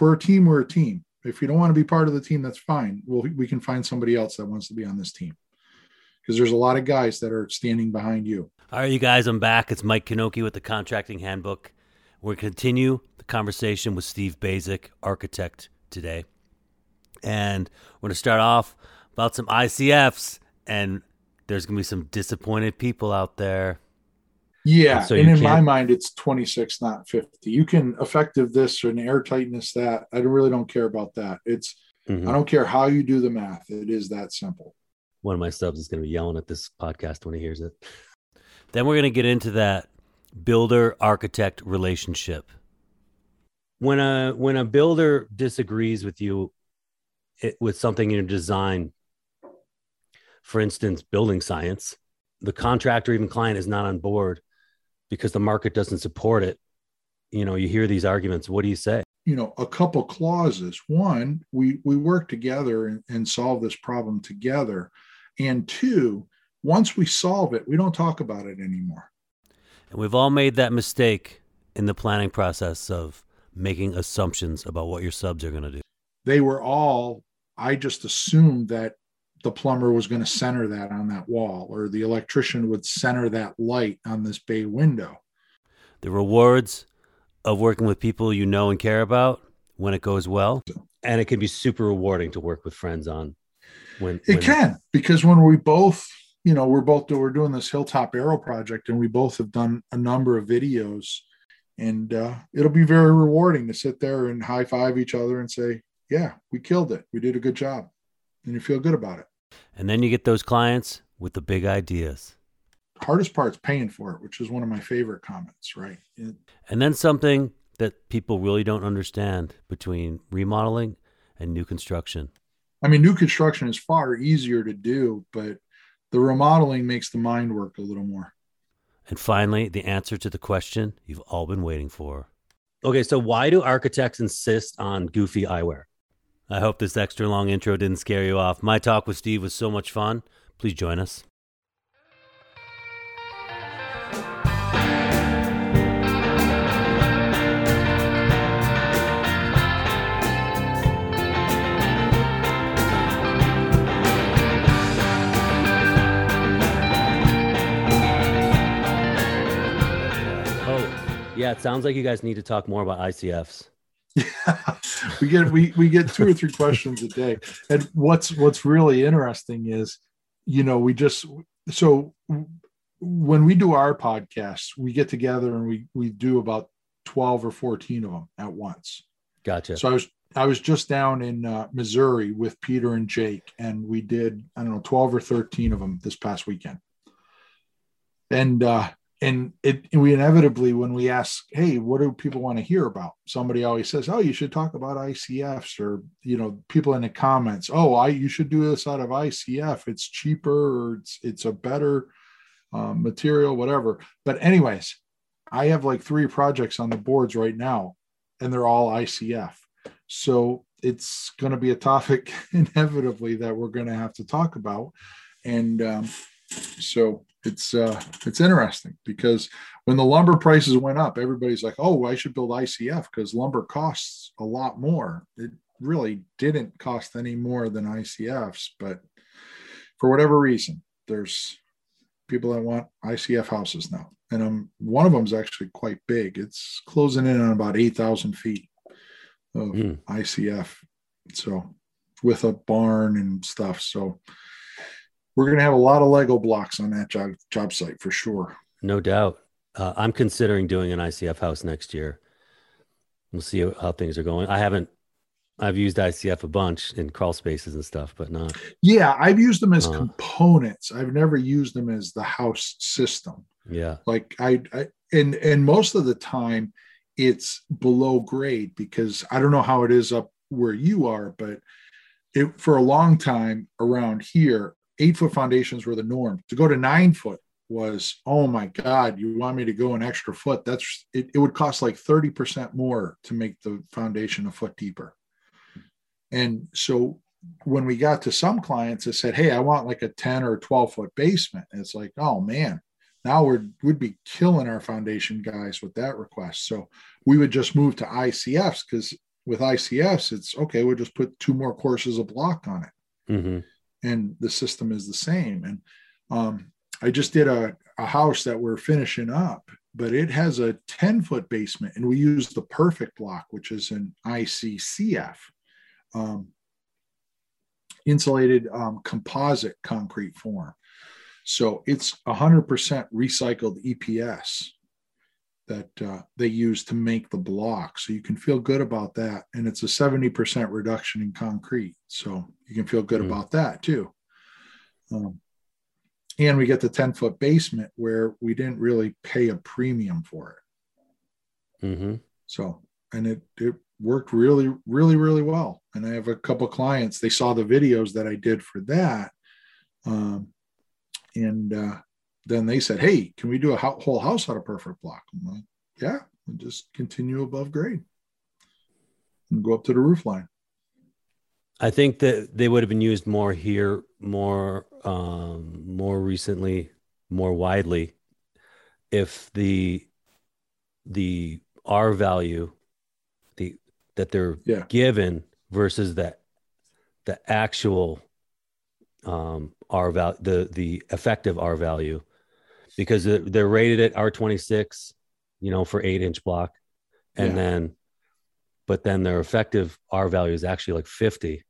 we're a team, we're a team. If you don't want to be part of the team, that's fine. Well, we can find somebody else that wants to be on this team because there's a lot of guys that are standing behind you. All right, you guys, I'm back. It's Mike Knoche with the Contracting Handbook. We're going to continue the conversation with Steve Baczek, architect, today. And we're going to start off about some ICFs, and there's going to be some disappointed people out there. Yeah, And so and in my mind, it's 26, not 50. You can effective this or an air tightness that. I really don't care about that. It's Mhm. I don't care how you do the math. It is that simple. One of my subs is going to be yelling at this podcast when he hears it. Then we're going to get into that builder architect relationship. When a when a builder disagrees with you it, with something in your design, for instance, building science, the contractor, even client, is not on board because the market doesn't support it. You know, you hear these arguments. What do you say? you know a couple clauses one we we work together and, and solve this problem together and two once we solve it we don't talk about it anymore And we've all made that mistake in the planning process of making assumptions about what your subs are going to do. they were all i just assumed that the plumber was going to center that on that wall or the electrician would center that light on this bay window. The rewards of working with people you know and care about when it goes well. And it can be super rewarding to work with friends on when it when- can because when we both you know we're both we're doing this hilltop arrow project and we both have done a number of videos and uh, it'll be very rewarding to sit there and high five each other and say yeah we killed it. We did a good job. And you feel good about it And then you get those clients with the big ideas. hardest part's paying for it which is one of my favorite comments right It- And then something that people really don't understand between remodeling and new construction. i mean new construction is far easier to do but the remodeling makes the mind work a little more And finally, the answer to the question you've all been waiting for. Okay, so why do architects insist on goofy eyewear? I hope this extra long intro didn't scare you off. My talk with Steve was so much fun. Please join us. Oh, yeah, it sounds like you guys need to talk more about ICFs. We get we we get two or three questions a day, and what's what's really interesting is, you know, we just so when we do our podcasts, we get together and we we do about twelve or fourteen of them at once. Gotcha. So I was I was just down in uh, Missouri with Peter and Jake, and we did I don't know twelve or thirteen of them this past weekend. And uh, and it we inevitably when we ask, hey, what do people want to hear about? Somebody always says, oh, you should talk about ICFs, or you know, people in the comments, oh, I you should do this out of ICF. It's cheaper, or it's it's a better um, material, whatever. But anyways, I have like three projects on the boards right now, and they're all ICF. So it's going to be a topic inevitably that we're going to have to talk about, and um, so it's uh, it's interesting because when the lumber prices went up, everybody's like, "Oh, I should build ICF because lumber costs a lot more." It really didn't cost any more than ICFs, but for whatever reason, there's people that want ICF houses now, and um, one of them is actually quite big. It's closing in on about eight thousand feet of Hmm. ICF. So with a barn and stuff. So we're going to have a lot of Lego blocks on that job job site for sure. No doubt. Uh, I'm considering doing an ICF house next year. We'll see how, things are going. I haven't. I've used ICF a bunch in crawl spaces and stuff, but not. Yeah, I've used them as Uh. components. I've never used them as the house system. Yeah. Like I, I and and most of the time it's below grade because I don't know how it is up where you are, but it for a long time around here, eight foot foundations were the norm. To go to nine foot was, oh my God, you want me to go an extra foot? That's it, it would cost like 30% more to make the foundation a foot deeper. And so when we got to some clients that said, Hey, I want like a 10 or 12 foot basement, it's like, oh man, now we're would be killing our foundation guys with that request. So we would just move to ICFs because with ICFs, it's okay, we'll just put two more courses of block on it. Mm-hmm. And the system is the same. And um, I just did a, a house that we're finishing up, but it has a 10 foot basement, and we use the perfect block, which is an ICCF. Um, insulated um, composite concrete form. So it's 100% recycled EPS that uh, they use to make the block. So you can feel good about that. And it's a 70% reduction in concrete. So you can feel good mm about that too. Um, and we get the 10 foot basement where we didn't really pay a premium for it. Mm-hmm. So, and it, it worked really, really, really well. And I have a couple clients, they saw the videos that I did for that. Um, and uh, then they said, Hey, can we do a whole house out of perfect block? I'm like, Yeah, and just continue above grade and go up to the roof line. I think that they would have been used more here, more, um, more recently, more widely, if the the R value the that they're yeah. given versus that the actual um, R value, the the effective R value, because they're rated at R twenty six, you know, for eight inch block, and yeah. then, but then their effective R value is actually like fifty.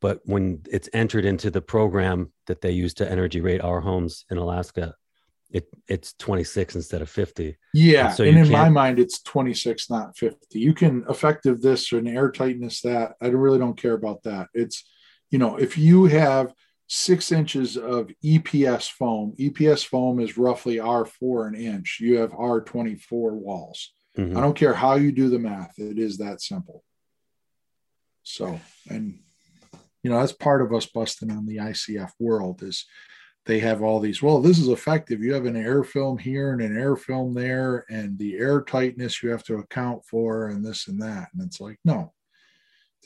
But when it's entered into the program that they use to energy rate our homes in Alaska, it it's 26 instead of 50 yeah and so and in my mind it's 26 not 50 you can effective this or an air tightness that i really don't care about that it's you know if you have six inches of eps foam. Eps foam is roughly r4 an inch. You have r24 walls. Mm-hmm. i don't care how you do the math it is that simple. So and you know that's part of us busting on the icf world is they have all these well this is effective. You have an air film here and an air film there and the air tightness you have to account for and this and that. And it's like no.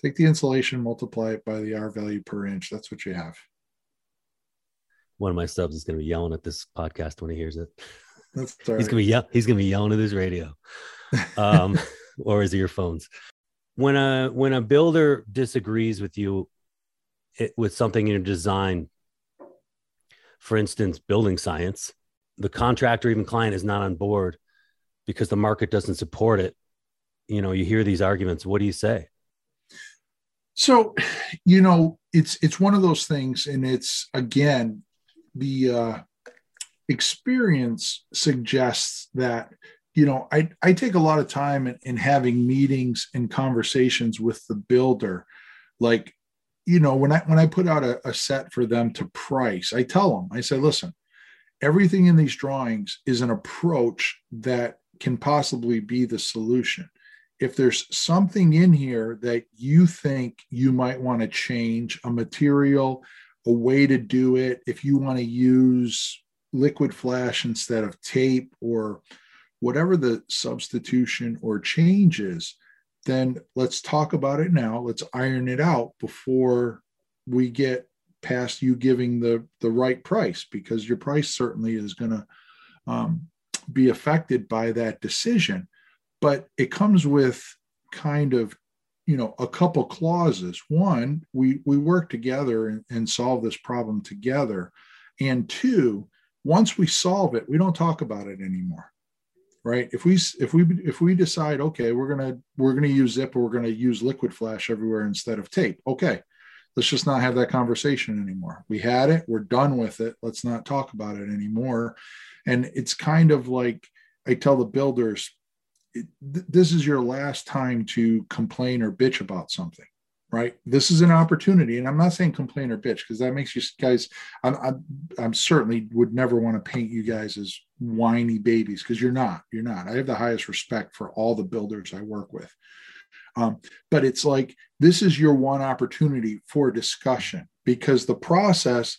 Take the insulation multiply it by the r value per inch. That's what you have one of my subs is going to be yelling at this podcast when he hears it that's right. he's going to be ye- he's going to be yelling at his radio um, or his earphones when a when a builder disagrees with you it, with something in your design for instance, building science, the contractor, even client is not on board because the market doesn't support it. You know, you hear these arguments. What do you say? So, you know, it's it's one of those things, and it's again the uh, experience suggests that you know I I take a lot of time in, in having meetings and conversations with the builder, like you know, when I when I put out a, a set for them to price, I tell them, I say, listen, everything in these drawings is an approach that can possibly be the solution. If there's something in here that you think you might want to change, a material, a way to do it, if you want to use liquid flash instead of tape or whatever the substitution or change is, then let's talk about it now. Let's iron it out before we get past you giving the the right price because your price certainly is going to um, be affected by that decision but it comes with kind of you know a couple clauses. One we we work together and, and solve this problem together. And two once we solve it we don't talk about it anymore right? If we if we if we decide okay we're gonna we're gonna use zip or we're gonna use liquid flash everywhere instead of tape okay let's just not have that conversation anymore. We had it we're done with it let's not talk about it anymore. And it's kind of like i tell the builders it, th- this is your last time to complain or bitch about something right? This is an opportunity and i'm not saying complain or bitch because that makes you guys I'm, I'm, I'm certainly would never want to paint you guys as whiny babies because you're not you're not. I have the highest respect for all the builders i work with. Um, but it's like this is your one opportunity for discussion because the process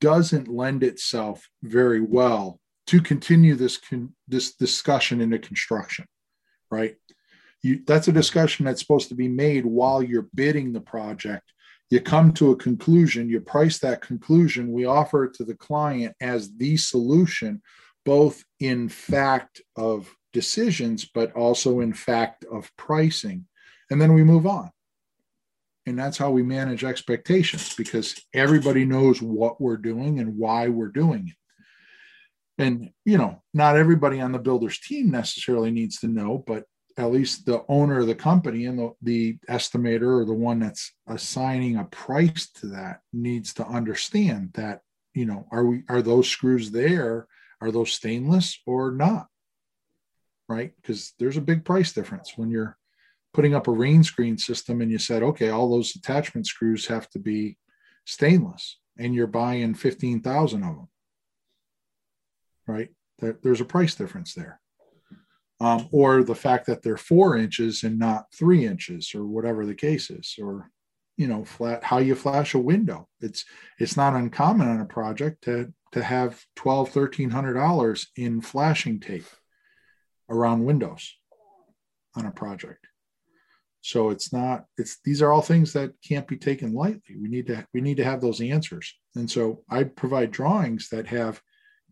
doesn't lend itself very well to continue this con- this discussion into construction right you, that's a discussion that's supposed to be made while you're bidding the project you come to a conclusion you price that conclusion we offer it to the client as the solution both in fact of decisions but also in fact of pricing and then we move on. And that's how we manage expectations because everybody knows what we're doing and why we're doing it. And, you know, not everybody on the builder's team necessarily needs to know, but at least the owner of the company and the, the estimator or the one that's assigning a price to that needs to understand that you know are we are those screws there? Are those stainless or not? Right? Because there's a big price difference when you're putting up a rain screen system and you said okay all those attachment screws have to be stainless and you're buying 15,000 of them right? There, there's a price difference there. Um, or the fact that they're four inches and not three inches or whatever the case is or you know flat how you flash a window. It's it's not uncommon on a project to to have 12 1300 dollars in flashing tape around windows on a project. So it's not it's these are all things that can't be taken lightly. We need to we need to have those answers. And so i provide drawings that have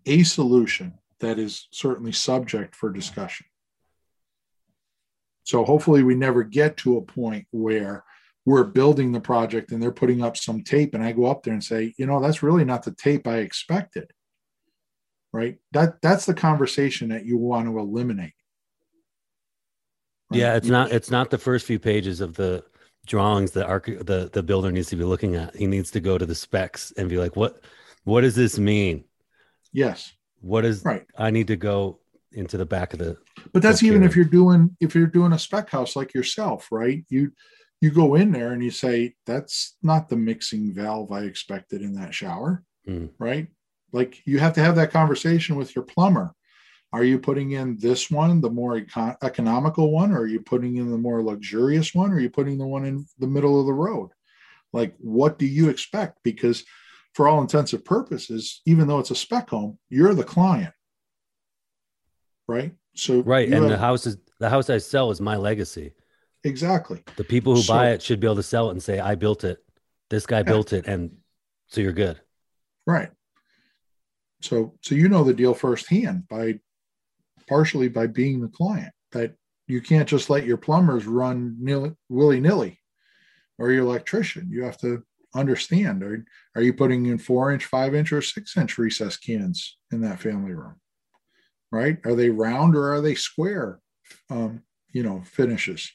a solution that is certainly subject for discussion so hopefully we never get to a point where we're building the project and they're putting up some tape and I go up there and say, you know, that's really not the tape I expected. Right? That that's the conversation that you want to eliminate. Right? Yeah, it's not it's not the first few pages of the drawings that arch- the the builder needs to be looking at. He needs to go to the specs and be like, what what does this mean? Yes. What is right? I need to go into the back of the but that's even here. if you're doing if you're doing a spec house like yourself right you you go in there and you say that's not the mixing valve i expected in that shower mm. right like you have to have that conversation with your plumber are you putting in this one the more econ- economical one or are you putting in the more luxurious one or are you putting the one in the middle of the road like what do you expect because for all intents and purposes even though it's a spec home you're the client right? So right, and have, the house is the house I sell is my legacy. Exactly. The people who so, buy it should be able to sell it and say, "I built it. This guy yeah. built it," and so you're good. Right. So so you know the deal firsthand by partially by being the client that you can't just let your plumbers run willy nilly or your electrician. You have to understand are, are you putting in four inch, five inch, or six inch recess cans in that family room? right? Are they round or are they square? Um, you know, finishes.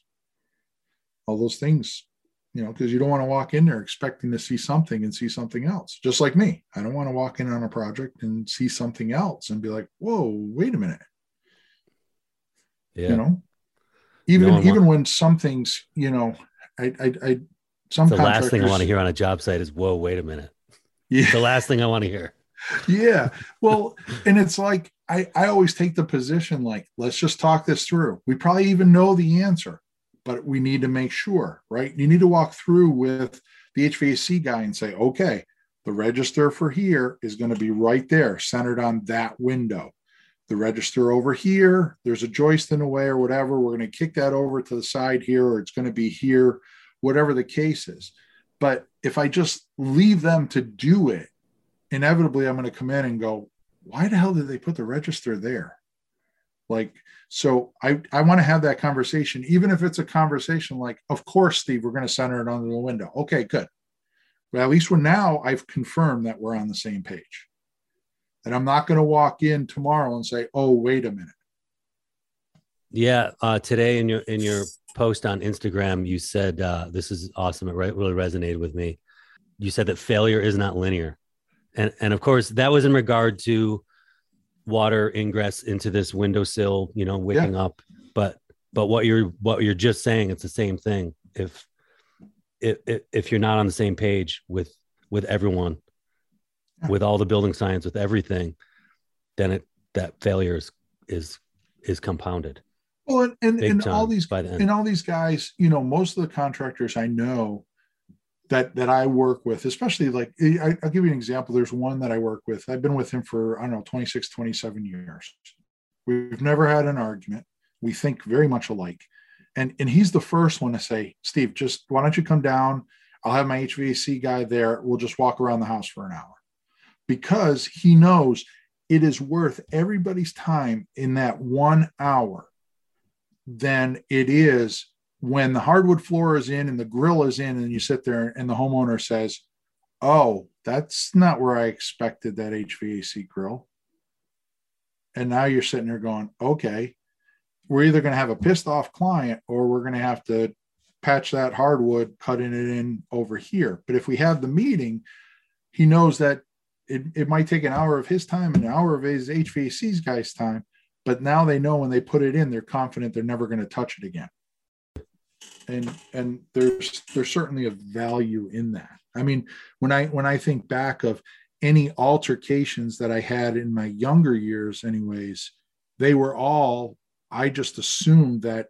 All those things, you know, because you don't want to walk in there expecting to see something and see something else. Just like me, I don't want to walk in on a project and see something else and be like, "Whoa, wait a minute." Yeah. You know, even no even when some things, you know, I I, I some the last thing I want to hear on a job site is, "Whoa, wait a minute." Yeah. the last thing I want to hear. yeah. Well, and it's like I, I always take the position like, let's just talk this through. We probably even know the answer, but we need to make sure, right? You need to walk through with the HVAC guy and say, okay, the register for here is going to be right there, centered on that window. The register over here, there's a joist in the way or whatever. We're going to kick that over to the side here, or it's going to be here, whatever the case is. But if I just leave them to do it, inevitably I'm going to come in and go, why the hell did they put the register there? Like, so I, I want to have that conversation, even if it's a conversation like, of course, Steve, we're going to center it under the window. Okay, good. But at least we're now, I've confirmed that we're on the same page. And I'm not going to walk in tomorrow and say, oh, wait a minute. Yeah. Uh, today in your, in your post on Instagram, you said, uh, this is awesome. It really resonated with me. You said that failure is not linear and and of course that was in regard to water ingress into this windowsill you know wicking yeah. up but but what you're what you're just saying it's the same thing if if if you're not on the same page with with everyone yeah. with all the building science with everything then it that failure is is is compounded well and and, and all these and all these guys you know most of the contractors i know that that I work with, especially like eh, I, will give you an example. There's one that I work with. I've been with him for I don't know 26, 27 years. We've never had an argument. We think very much alike, and and he's the first one to say, Steve, just why don't you come down? I'll have my HVAC guy there. We'll just walk around the house for an hour, because he knows it is worth everybody's time in that one hour than it is when the hardwood floor is in and the grill is in, and you sit there and the homeowner says, Oh, that's not where I expected that HVAC grill. And now you're sitting there going, Okay, we're either going to have a pissed off client or we're going to have to patch that hardwood, cutting it in over here. But if we have the meeting, he knows that it, it might take an hour of his time, an hour of his HVAC's guy's time, but now they know when they put it in, they're confident they're never going to touch it again. And and there's there's certainly a value in that. I mean, when I when I think back of any altercations that I had in my younger years, anyways, they were all I just assumed that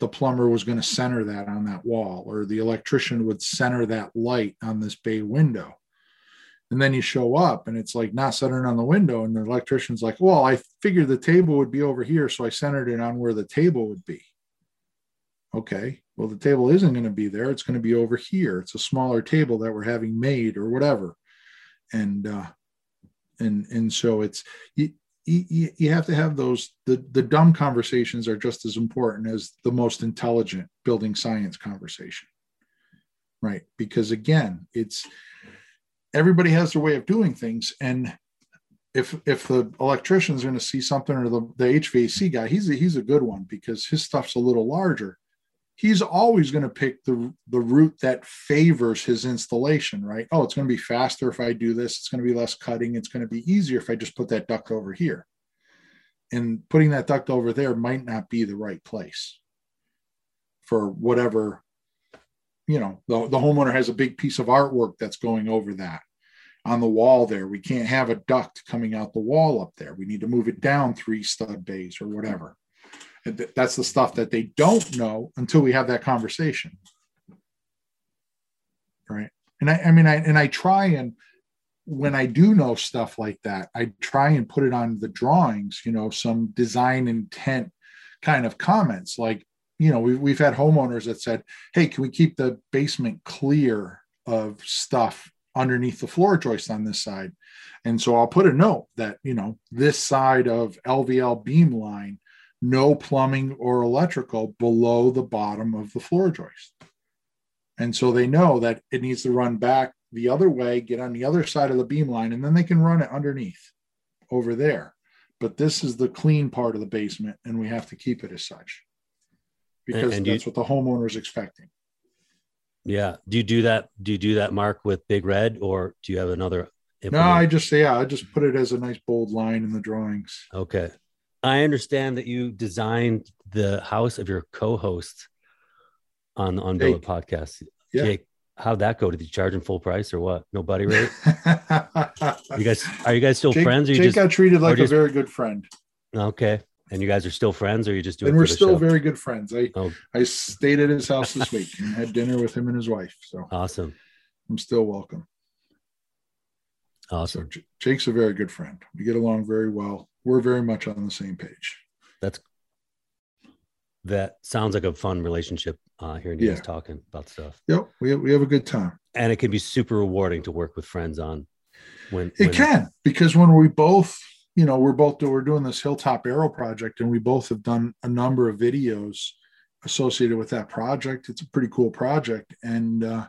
the plumber was going to center that on that wall or the electrician would center that light on this bay window and then you show up and it's like not centered on the window. And the electrician's like well i figured the table would be over here so i centered it on where the table would be. Okay well the table isn't going to be there. It's going to be over here. It's a smaller table that we're having made or whatever. And uh and and so it's you, you, you have to have those the, the dumb conversations are just as important as the most intelligent building science conversation. Right because again it's everybody has their way of doing things. And if if the electrician's going to see something or the, the hvac guy he's a, he's a good one because his stuff's a little larger. He's always going to pick the the route that favors his installation right? Oh it's going to be faster if i do this. It's going to be less cutting. It's going to be easier if i just put that duct over here. And putting that duct over there might not be the right place for whatever you know the, the homeowner has a big piece of artwork that's going over that on the wall there we can't have a duct coming out the wall up there we need to move it down three stud bays or whatever that's the stuff that they don't know until we have that conversation. Right. And I, I mean, I, and I try and when I do know stuff like that, I try and put it on the drawings, you know, some design intent kind of comments. Like, you know, we've, we've had homeowners that said, Hey, can we keep the basement clear of stuff underneath the floor joist on this side? And so I'll put a note that, you know, this side of LVL beam line no plumbing or electrical below the bottom of the floor joist. And so they know that it needs to run back the other way, get on the other side of the beam line, and then they can run it underneath over there. But this is the clean part of the basement, and we have to keep it as such because and, and that's you, what the homeowner is expecting. Yeah. Do you do that? Do you do that, Mark, with Big Red, or do you have another? No, I just say, yeah, I just put it as a nice bold line in the drawings. Okay. I understand that you designed the house of your co-host on on Bill podcast. Yeah. Jake, how'd that go? Did you charge him full price or what? No buddy rate? you guys are you guys still Jake, friends? Or you Jake just, got treated like just, a very good friend. Okay. And you guys are still friends, or you just doing? And we're still show? very good friends. I oh. I stayed at his house this week and had dinner with him and his wife. So awesome. I'm still welcome. Awesome. So Jake's a very good friend. We get along very well we're very much on the same page. That's that sounds like a fun relationship. Uh, hearing you yeah. guys talking about stuff. Yep, we have, we have a good time, and it can be super rewarding to work with friends on. When it when, can, because when we both, you know, we're both we're doing this Hilltop Arrow project, and we both have done a number of videos associated with that project. It's a pretty cool project, and uh,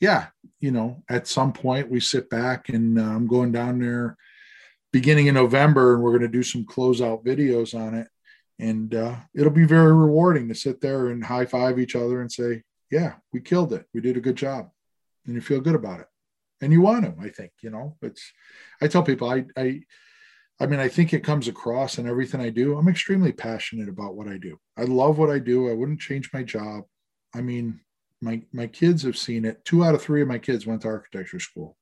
yeah, you know, at some point we sit back and uh, I'm going down there beginning in November, and we're going to do some closeout videos on it. And uh, it'll be very rewarding to sit there and high five each other and say, "Yeah, we killed it. We did a good job," and you feel good about it. And you want to, I think. You know, it's. I tell people, I, I, I mean, I think it comes across in everything I do. I'm extremely passionate about what I do. I love what I do. I wouldn't change my job. I mean, my my kids have seen it. Two out of three of my kids went to architecture school.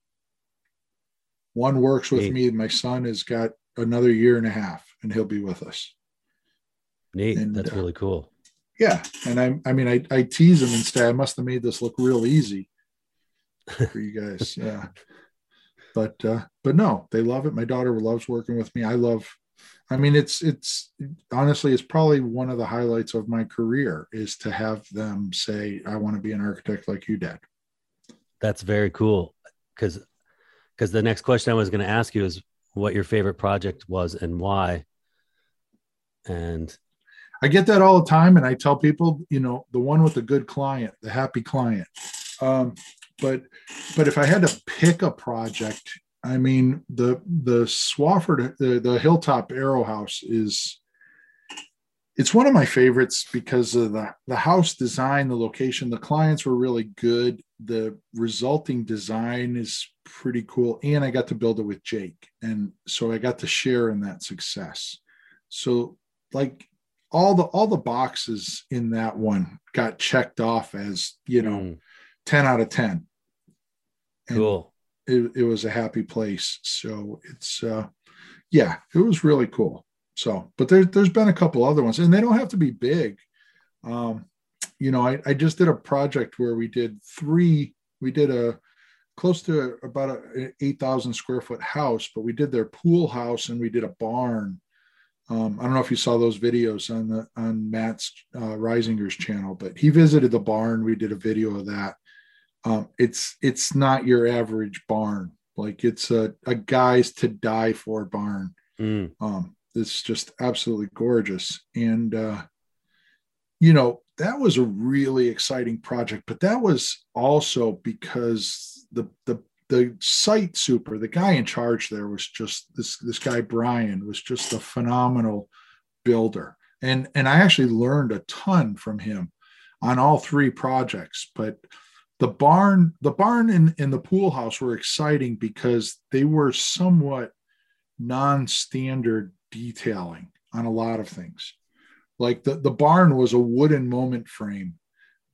One works with Neat. me. My son has got another year and a half, and he'll be with us. Neat. And, That's uh, really cool. Yeah, and I, I mean, I, I tease him and say I must have made this look real easy for you guys. Yeah, but uh, but no, they love it. My daughter loves working with me. I love. I mean, it's it's honestly, it's probably one of the highlights of my career is to have them say, "I want to be an architect like you did." That's very cool because because the next question I was going to ask you is what your favorite project was and why. And I get that all the time, and I tell people, you know, the one with the good client, the happy client. Um, but but if I had to pick a project, I mean the the Swafford the, the Hilltop Arrow House is it's one of my favorites because of the the house design, the location, the clients were really good. The resulting design is pretty cool, and I got to build it with Jake, and so I got to share in that success. So like all the all the boxes in that one got checked off as you know mm. 10 out of 10 and cool. it, it was a happy place. So it's uh yeah it was really cool. So but there, there's been a couple other ones and they don't have to be big. Um you know I, I just did a project where we did three we did a close to about a 8000 square foot house but we did their pool house and we did a barn. Um, I don't know if you saw those videos on the on Matt's uh, Risinger's channel, but he visited the barn. We did a video of that. Um, it's it's not your average barn. Like it's a, a guy's to die for barn. Mm. Um, it's just absolutely gorgeous. And uh, you know, that was a really exciting project, but that was also because the the the site super, the guy in charge there was just this this guy Brian was just a phenomenal builder. And and I actually learned a ton from him on all three projects. But the barn, the barn and, and the pool house were exciting because they were somewhat non-standard detailing on a lot of things. Like the, the barn was a wooden moment frame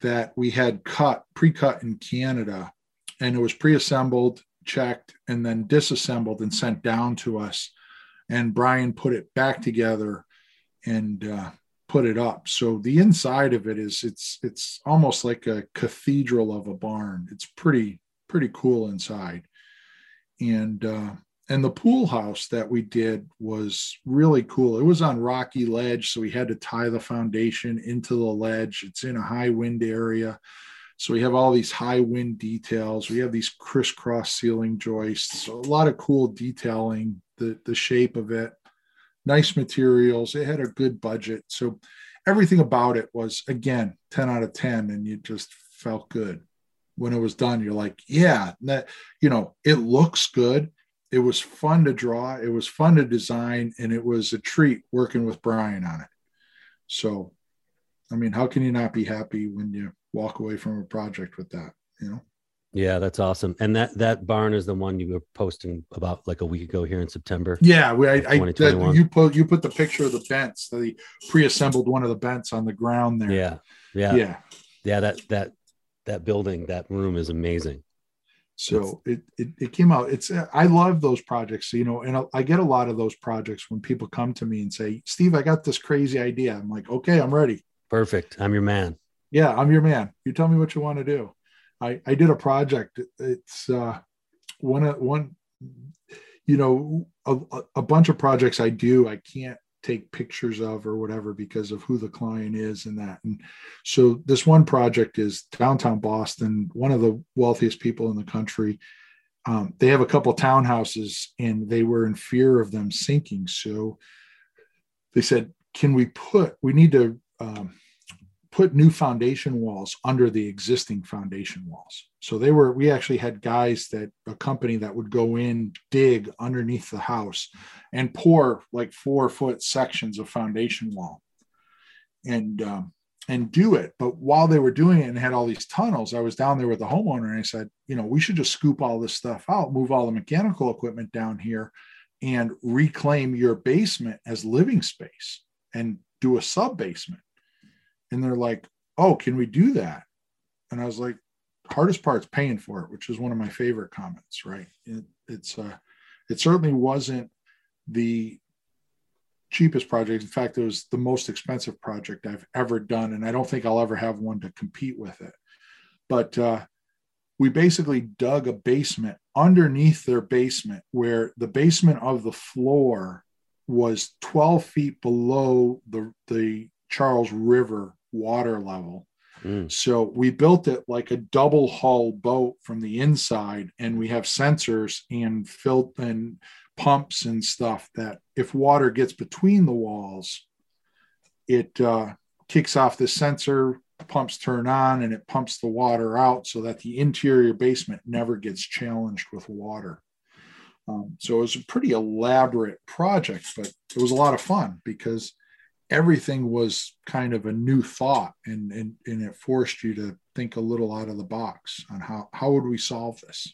that we had cut, pre-cut in Canada and it was pre-assembled, checked, and then disassembled and sent down to us. And Brian put it back together and uh, put it up. So the inside of it is it's it's almost like a cathedral of a barn. It's pretty pretty cool inside. And uh, and the pool house that we did was really cool. It was on rocky ledge, so we had to tie the foundation into the ledge. It's in a high wind area. So we have all these high wind details. We have these crisscross ceiling joists. So a lot of cool detailing, the, the shape of it, nice materials. It had a good budget. So everything about it was, again, 10 out of 10. And you just felt good when it was done. You're like, yeah, that, you know, it looks good. It was fun to draw. It was fun to design. And it was a treat working with Brian on it. So, I mean, how can you not be happy when you walk away from a project with that, you know? Yeah, that's awesome. And that that barn is the one you were posting about like a week ago here in September. Yeah, we I, I that, you put you put the picture of the bents, the pre-assembled one of the bents on the ground there. Yeah, yeah, yeah, yeah. That that that building, that room is amazing. So it, it, it came out. It's I love those projects, you know, and I get a lot of those projects when people come to me and say, "Steve, I got this crazy idea." I'm like, "Okay, I'm ready." Perfect. I'm your man yeah, I'm your man. You tell me what you want to do. I, I did a project. It's uh, one of one, you know, a, a bunch of projects I do. I can't take pictures of or whatever because of who the client is and that. And so this one project is downtown Boston, one of the wealthiest people in the country. Um, they have a couple townhouses and they were in fear of them sinking. So they said, can we put, we need to um, put new foundation walls under the existing foundation walls. So they were, we actually had guys that a company that would go in, dig underneath the house and pour like four foot sections of foundation wall and, um, and do it. But while they were doing it and had all these tunnels, I was down there with the homeowner and I said, you know, we should just scoop all this stuff out, move all the mechanical equipment down here and reclaim your basement as living space and do a sub basement and they're like, "Oh, can we do that?" And I was like, "Hardest part's paying for it," which is one of my favorite comments. Right? It, it's uh, it certainly wasn't the cheapest project. In fact, it was the most expensive project I've ever done, and I don't think I'll ever have one to compete with it. But uh, we basically dug a basement underneath their basement, where the basement of the floor was 12 feet below the the Charles River water level. Mm. So we built it like a double hull boat from the inside, and we have sensors and filt and pumps and stuff that if water gets between the walls, it uh, kicks off the sensor, pumps turn on, and it pumps the water out so that the interior basement never gets challenged with water. Um, so it was a pretty elaborate project, but it was a lot of fun because everything was kind of a new thought and, and, and it forced you to think a little out of the box on how, how would we solve this?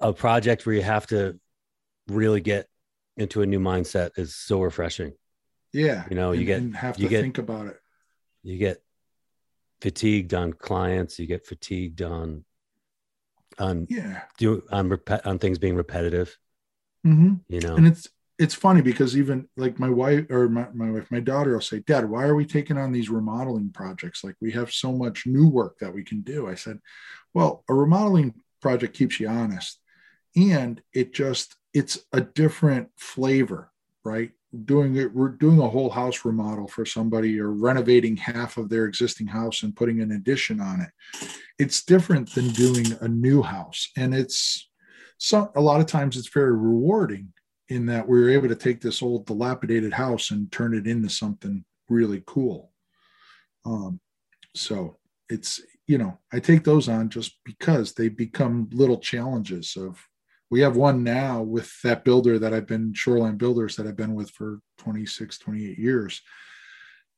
A project where you have to really get into a new mindset is so refreshing. Yeah. You know, you and, get, have to you get, think about it. You get fatigued on clients, you get fatigued on, on, yeah, do on, on things being repetitive, mm-hmm. you know, and it's, it's funny because even like my wife or my, my wife, my daughter will say, Dad, why are we taking on these remodeling projects? Like we have so much new work that we can do. I said, Well, a remodeling project keeps you honest. And it just it's a different flavor, right? Doing it, we're doing a whole house remodel for somebody or renovating half of their existing house and putting an addition on it. It's different than doing a new house. And it's so a lot of times it's very rewarding in that we were able to take this old dilapidated house and turn it into something really cool. Um, so it's you know I take those on just because they become little challenges of. We have one now with that builder that I've been Shoreline Builders that I've been with for 26, 28 years.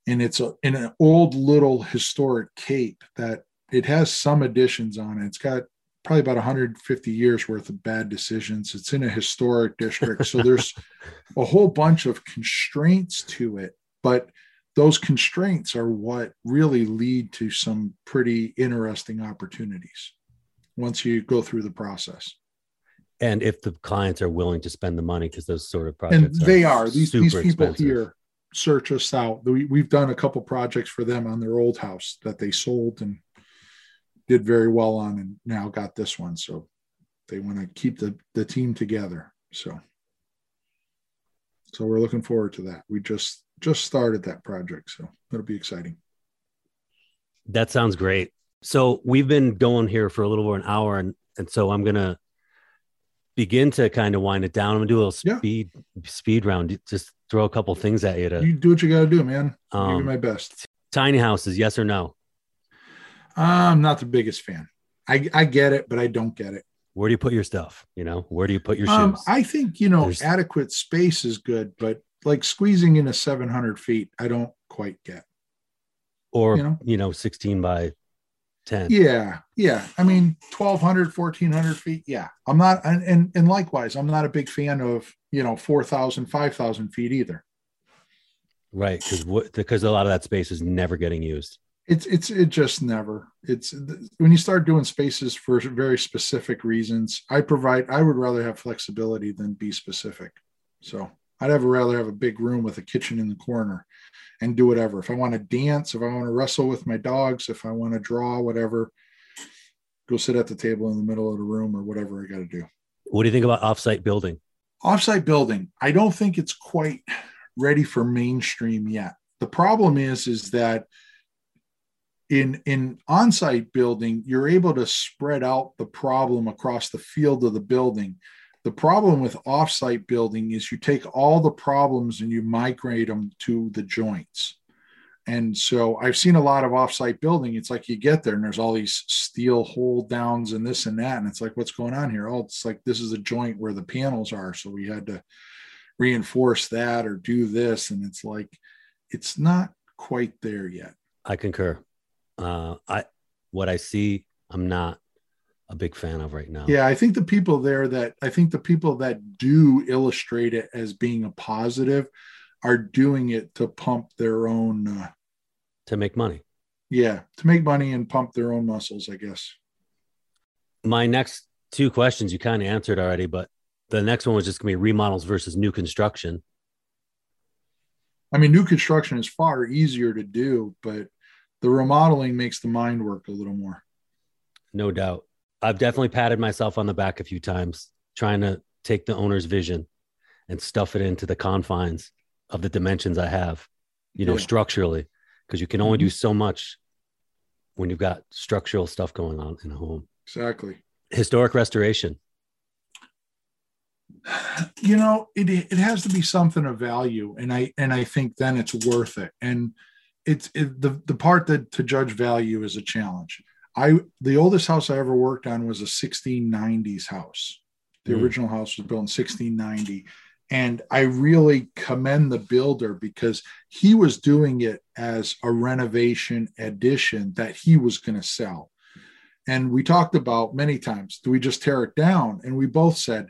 And it's a, in an old little historic cape that it has some additions on it. It's got probably about 150 years worth of bad decisions. It's in a historic district. So there's a whole bunch of constraints to it, but those constraints are what really lead to some pretty interesting opportunities once you go through the process. And if the clients are willing to spend the money, because those sort of projects, and they are, these, these people expensive. here search us out. We, we've done a couple projects for them on their old house that they sold and did very well on and now got this one so they want to keep the the team together so so we're looking forward to that we just just started that project so it'll be exciting That sounds great. So we've been going here for a little over an hour, and and so I'm gonna begin to kind of wind it down. I'm gonna do a little Yeah. speed speed round. Just throw a couple things at you to you do what you got to do man um, you my best tiny houses. Yes or no? I'm not the biggest fan i i get it but i don't get it Where do you put your stuff? You know, where do you put your um shoes? i think you know There's- adequate space is good but like squeezing into 700 feet i don't quite get or you know? you know, 16 by 10. Yeah, yeah. I mean, 1200, 1400 feet. Yeah. I'm not, and, and, and likewise, I'm not a big fan of, you know, 4,000, 5,000 feet either. Right, because what because a lot of that space is never getting used. It's, it's, it just never, it's when you start doing spaces for very specific reasons, I provide, I would rather have flexibility than be specific. So I'd have rather have a big room with a kitchen in the corner and do whatever. If I want to dance, if I want to wrestle with my dogs, if I want to draw, whatever, go sit at the table in the middle of the room or whatever I got to do. What do you think about offsite building? offsite building i don't think it's quite ready for mainstream yet the problem is is that in in on-site building you're able to spread out the problem across the field of the building. The problem with offsite building is you take all the problems and you migrate them to the joints. And so i've seen a lot of offsite building. It's like you get there and there's all these steel hold downs and this and that and it's like what's going on here? Oh it's like this is a joint where the panels are so we had to reinforce that or do this and it's like it's not quite there yet. I concur. Uh, I what I see, I'm not a big fan of right now. yeah i think the people there that i think the people that do illustrate it as being a positive are doing it to pump their own uh, To make money. yeah to make money and pump their own muscles i guess My next two questions you kind of answered already, but the next one was just gonna be remodels versus new construction. I mean, new construction is far easier to do, but the remodeling makes the mind work a little more. No doubt. I've definitely patted myself on the back a few times trying to take the owner's vision and stuff it into the confines of the dimensions I have, you know, Yeah. structurally, because you can only Mm-hmm. do so much when you've got structural stuff going on in a home. Exactly. Historic restoration. You know, it it has to be something of value, and I and I think then it's worth it. And it's it, the the part that to judge value is a challenge. I the oldest house I ever worked on was a 1690s house. The mm. original house was built in 1690. And I really commend the builder because he was doing it as a renovation addition that he was going to sell. And we talked about many times do we just tear it down? And we both said,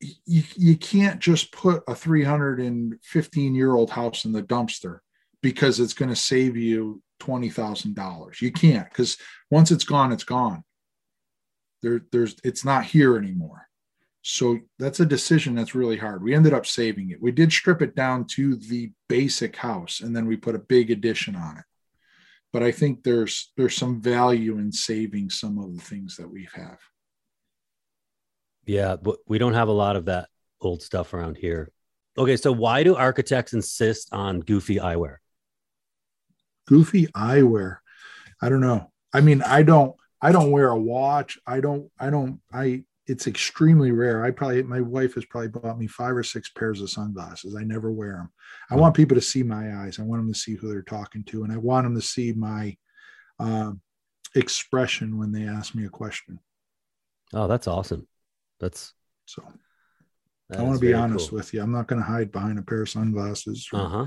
you, you can't just put a 315 year old house in the dumpster because it's going to save you $20,000. You can't because once it's gone, it's gone. There, there's, it's not here anymore. So that's a decision that's really hard. We ended up saving it. We did strip it down to the basic house and then we put a big addition on it. But I think there's there's some value in saving some of the things that we have. Yeah, but we don't have a lot of that old stuff around here. Okay, so why do architects insist on goofy eyewear? Goofy eyewear. I don't know. I mean, I don't I don't wear a watch. I don't I don't I it's extremely rare. I probably my wife has probably bought me five or six pairs of sunglasses. I never wear them. I want people to see my eyes. I want them to see who they're talking to, and I want them to see my uh, expression when they ask me a question. Oh, that's awesome. That's so. That I want to be honest cool. with you. I'm not going to hide behind a pair of sunglasses. Or, uh-huh.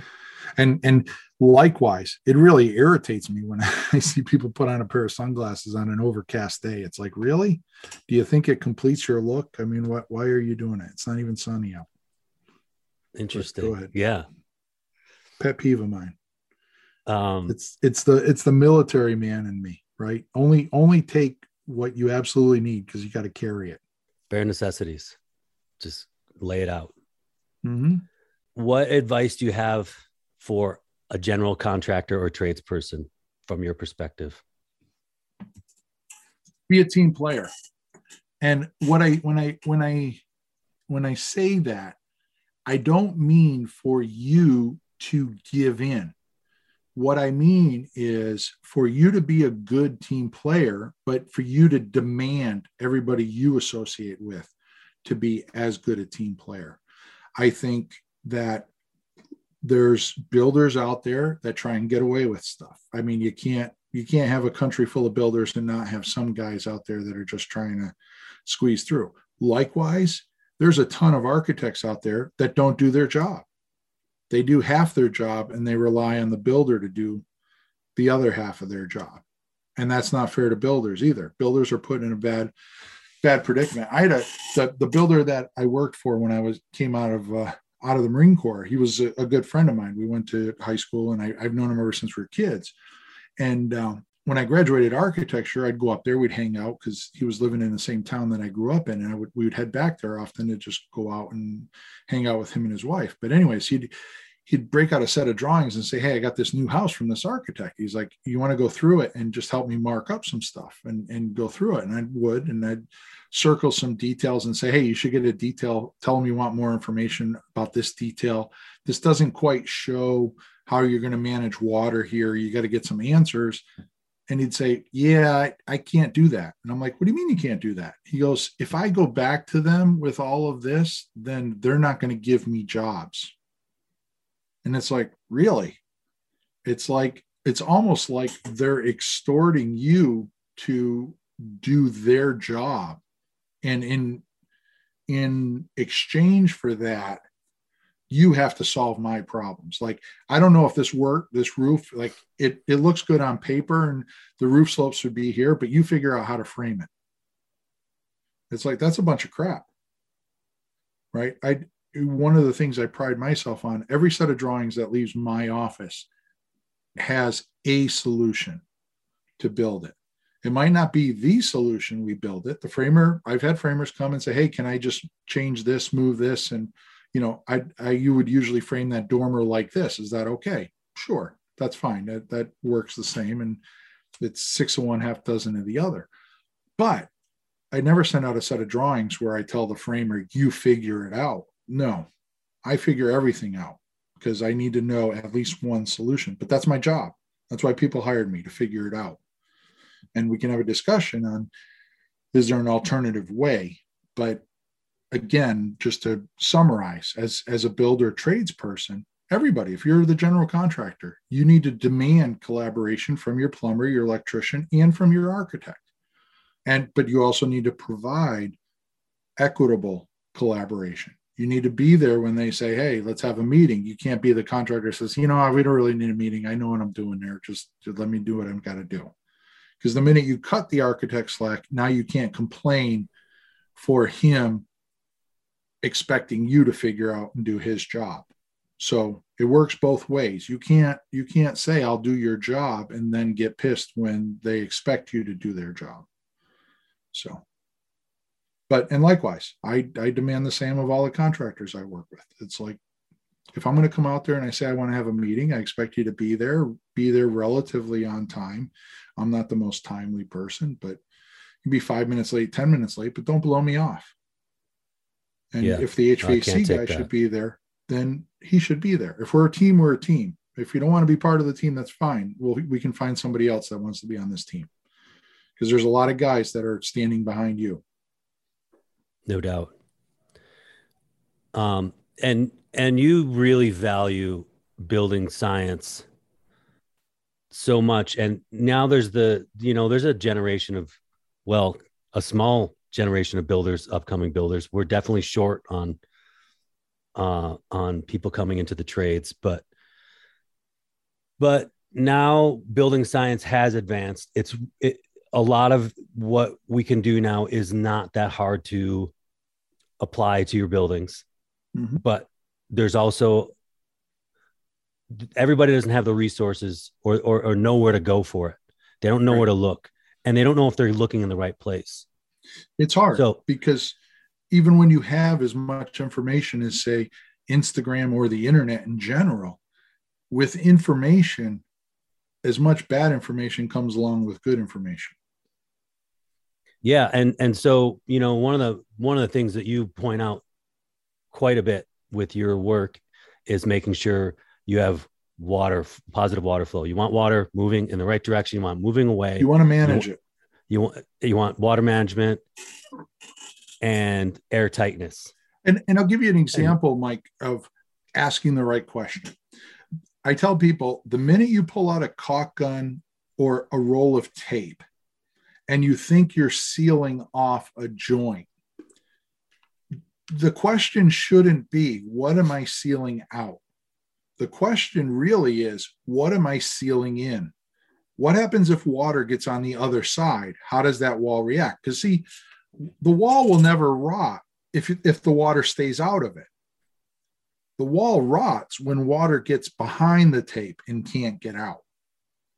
And and likewise, it really irritates me when I see people put on a pair of sunglasses on an overcast day. It's like, really? Do you think it completes your look? I mean, what? Why are you doing it? It's not even sunny out. Interesting. Go ahead. Yeah. Pet peeve of mine. Um, it's it's the it's the military man in me, right? Only only take what you absolutely need because you got to carry it. Bare necessities. Just lay it out. Mm-hmm. What advice do you have for a general contractor or tradesperson from your perspective? Be a team player. And what I when I when I when I say that, I don't mean for you to give in. What I mean is for you to be a good team player, but for you to demand everybody you associate with to be as good a team player. I think that there's builders out there that try and get away with stuff. I mean, you can't you can't have a country full of builders and not have some guys out there that are just trying to squeeze through. Likewise, there's a ton of architects out there that don't do their job. They do half their job and they rely on the builder to do the other half of their job. And that's not fair to builders either. Builders are put in a bad bad predicament. I had a the, the builder that I worked for when I was came out of uh, out of the Marine Corps. He was a, a, good friend of mine. We went to high school, and I, have known him ever since we were kids. And um, when I graduated architecture, I'd go up there. We'd hang out because he was living in the same town that I grew up in, and I would we would head back there often to just go out and hang out with him and his wife. But anyways, he'd he'd break out a set of drawings and say, Hey, I got this new house from this architect. He's like, You want to go through it and just help me mark up some stuff and, and go through it. And I would, and I'd circle some details and say, Hey, you should get a detail. Tell them you want more information about this detail. This doesn't quite show how you're going to manage water here. You got to get some answers. And he'd say, Yeah, I, I can't do that. And I'm like, What do you mean you can't do that? He goes, If I go back to them with all of this, then they're not going to give me jobs and it's like, really? It's like, it's almost like they're extorting you to do their job. And in in exchange for that, you have to solve my problems. Like, I don't know if this work, this roof, like it, it looks good on paper and the roof slopes would be here, but you figure out how to frame it. It's like, that's a bunch of crap. Right. I, one of the things I pride myself on every set of drawings that leaves my office has a solution to build it. It might not be the solution we build it. The framer, I've had framers come and say, "Hey, can I just change this, move this?" And you know, I, I you would usually frame that dormer like this. Is that okay? Sure, that's fine. That that works the same, and it's six of one, half dozen of the other. But I never send out a set of drawings where I tell the framer, "You figure it out." No, I figure everything out because I need to know at least one solution. But that's my job. That's why people hired me to figure it out. And we can have a discussion on is there an alternative way? But again, just to summarize, as as a builder tradesperson, everybody. If you're the general contractor, you need to demand collaboration from your plumber, your electrician, and from your architect. And but you also need to provide equitable collaboration. You need to be there when they say, "Hey, let's have a meeting." You can't be the contractor says, "You know, we don't really need a meeting. I know what I'm doing there. Just, let me do what I've got to do." Because the minute you cut the architect slack, now you can't complain for him expecting you to figure out and do his job. So it works both ways. You can't you can't say I'll do your job and then get pissed when they expect you to do their job. So but and likewise, I I demand the same of all the contractors I work with. It's like if I'm going to come out there and I say I want to have a meeting, I expect you to be there, be there relatively on time. I'm not the most timely person, but you can be five minutes late, 10 minutes late, but don't blow me off. And yeah, if the HVAC guy should be there, then he should be there. If we're a team, we're a team. If you don't want to be part of the team, that's fine. Well, we can find somebody else that wants to be on this team because there's a lot of guys that are standing behind you. No doubt. Um, and and you really value building science so much. And now there's the you know there's a generation of well a small generation of builders upcoming builders. We're definitely short on uh on people coming into the trades but but now building science has advanced. It's it, a lot of what we can do now is not that hard to apply to your buildings mm-hmm. but there's also everybody doesn't have the resources or, or, or know where to go for it. They don't know right. where to look, and they don't know if they're looking in the right place. It's hard so, because even when you have as much information as say Instagram or the internet in general, with information, as much bad information comes along with good information. Yeah, and and so you know one of the one of the things that you point out quite a bit with your work is making sure you have water positive water flow. You want water moving in the right direction. You want moving away. You want to manage you, it. You want you want water management and air tightness. And and i'll give you an example mike of asking the right question. I tell people the minute you pull out a caulk gun or a roll of tape and you think you're sealing off a joint the question shouldn't be, what am I sealing out? The question really is, what am I sealing in? What happens if water gets on the other side? How does that wall react? Because, see, the wall will never rot if, if the water stays out of it. The wall rots when water gets behind the tape and can't get out.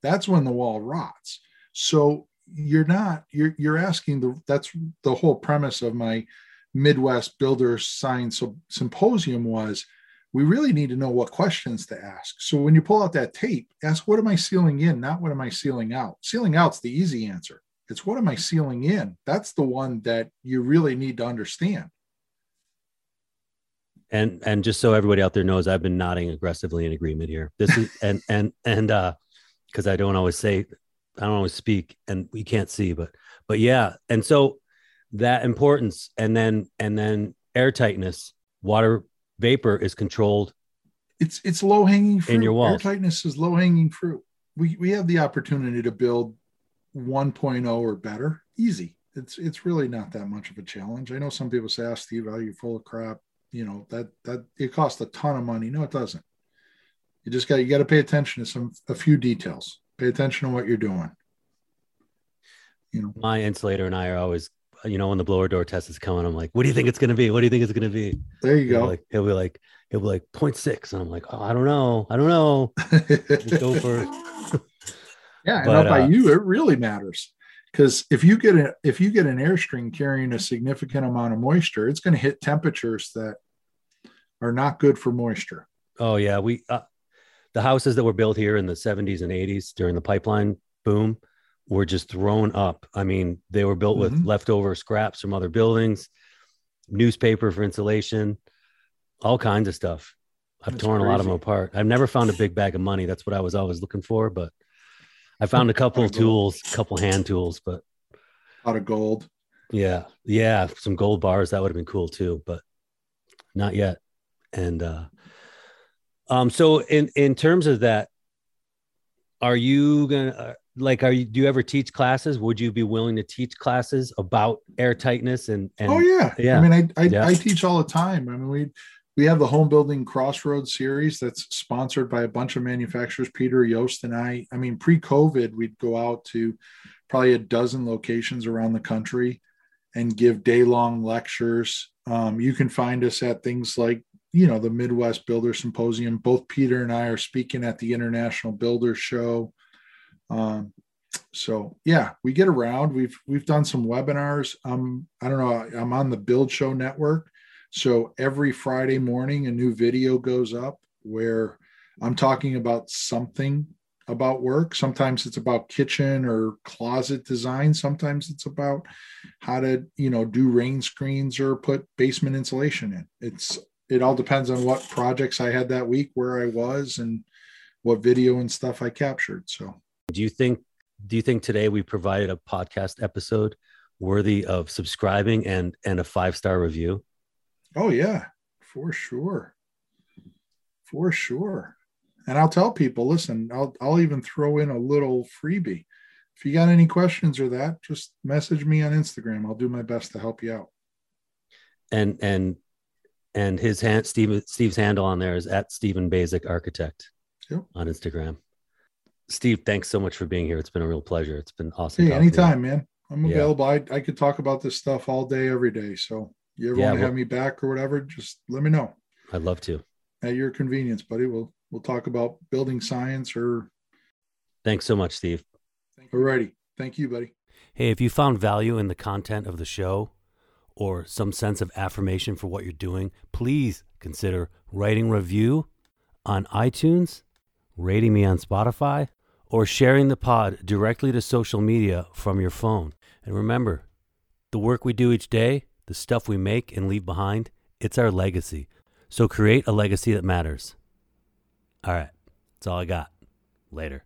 That's when the wall rots. So you're not, you're, you're asking the, that's the whole premise of my Midwest Builder Science Symposium was we really need to know what questions to ask. So when you pull out that tape, ask what am I sealing in, not what am I sealing out. Sealing out's the easy answer. It's what am I sealing in? That's the one that you really need to understand. And and just so everybody out there knows, I've been nodding aggressively in agreement here. This is and and and uh because I don't always say I don't always speak and we can't see, but but yeah. And so that importance and then and then air tightness water vapor is controlled it's it's low hanging fruit in your walls. air tightness is low hanging fruit. We we have the opportunity to build 1.0 or better. Easy. It's it's really not that much of a challenge. I know some people say ah steve are you full of crap? You know that that it costs a ton of money. No it doesn't. You just got you got to pay attention to some a few details pay attention to what you're doing you know my insulator and i are always you know, when the blower door test is coming, I'm like, what do you think it's going to be? What do you think it's going to be? There you he'll go. Like, he'll be like, he'll be like 0.6. And I'm like, oh, I don't know. I don't know. go for it. yeah. But, and by uh, you, it really matters because if you get a, if you get an airstream carrying a significant amount of moisture, it's going to hit temperatures that are not good for moisture. Oh yeah. We, uh, the houses that were built here in the 70s and 80s during the pipeline boom, were just thrown up. I mean, they were built mm-hmm. with leftover scraps from other buildings, newspaper for insulation, all kinds of stuff. I've That's torn crazy. a lot of them apart. I've never found a big bag of money. That's what I was always looking for, but I found a couple of tools, a couple hand tools, but lot of gold. Yeah. Yeah. Some gold bars. That would have been cool too, but not yet. And, uh, Um, so in in terms of that, are you gonna uh, like are you do you ever teach classes? Would you be willing to teach classes about air tightness and, and oh yeah, yeah. I mean, I I, Yeah. I teach all the time. I mean, we we have the home building crossroads series that's sponsored by a bunch of manufacturers. Peter Yost and I. I mean, pre-COVID, we'd go out to probably a dozen locations around the country and give day-long lectures. Um, you can find us at things like you know the Midwest Builder Symposium. Both Peter and I are speaking at the International Builder Show. Um, so yeah, we get around. We've we've done some webinars. Um, I don't know. I'm on the Build Show Network, so every Friday morning a new video goes up where I'm talking about something about work. Sometimes it's about kitchen or closet design. Sometimes it's about how to you know do rain screens or put basement insulation in. It's it all depends on what projects I had that week, where I was, and what video and stuff I captured. So do you think do you think today we provided a podcast episode worthy of subscribing and and a five star review? Oh yeah, for sure. For sure. And I'll tell people, listen, I'll I'll even throw in a little freebie. If you got any questions or that, just message me on Instagram. I'll do my best to help you out. And and and his hand Steve Steve's handle on there is at Steven Baczek Architect Yep. on Instagram. Steve, thanks so much for being here. It's been a real pleasure. It's been awesome. Hey, talking anytime, man. I'm Yeah. available. I, I could talk about this stuff all day, every day. So you ever Yeah, want to well- have me back or whatever, just let me know I'd love to. at your convenience, buddy. We'll we'll talk about building science or Thanks so much, Steve. alrighty. Thank you, buddy. Hey, if you found value in the content of the show or some sense of affirmation for what you're doing, please consider writing review on iTunes, rating me on Spotify, or sharing the pod directly to social media from your phone. And remember, the work we do each day, the stuff we make and leave behind, it's our legacy. So create a legacy that matters. All right, that's all I got. Later.